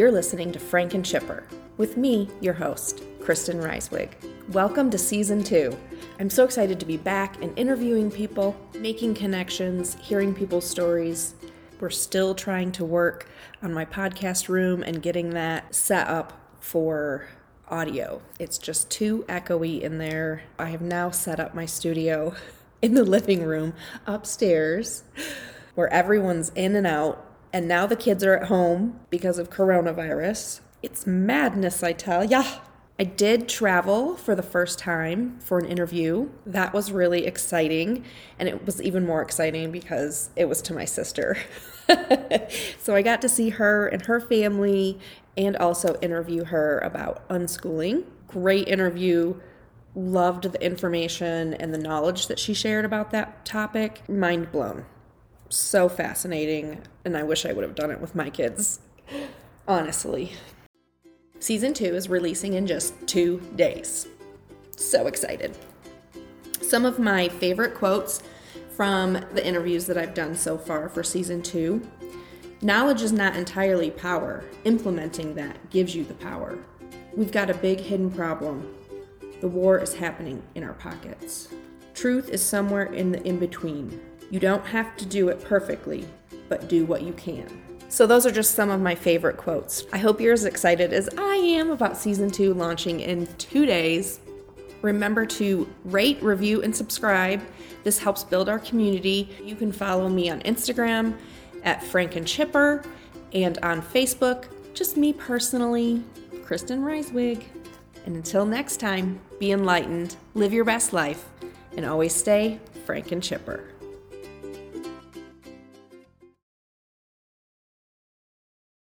You're listening to Frank and Chipper with me, your host, Kristen Reiswig. Welcome to season two. I'm so excited to be back and interviewing people, making connections, hearing people's stories. We're still trying to work on my podcast room and getting that set up for audio. It's just too echoey in there. I have now set up my studio in the living room upstairs where everyone's in and out. And now the kids are at home because of coronavirus. It's madness, I tell ya. I did travel for the first time for an interview. That was really exciting. And it was even more exciting because it was to my sister. so I got to see her and her family and also interview her about unschooling. Great interview. Loved the information and the knowledge that she shared about that topic. Mind blown. So fascinating. And I wish I would have done it with my kids. Honestly. Season two is releasing in just two days. So excited. Some of my favorite quotes from the interviews that I've done so far for season two knowledge is not entirely power, implementing that gives you the power. We've got a big hidden problem. The war is happening in our pockets. Truth is somewhere in the in between. You don't have to do it perfectly, but do what you can. So, those are just some of my favorite quotes. I hope you're as excited as I am about season two launching in two days. Remember to rate, review, and subscribe. This helps build our community. You can follow me on Instagram at Frank and Chipper and on Facebook, just me personally, Kristen Reiswig. And until next time, be enlightened, live your best life, and always stay Frank and Chipper.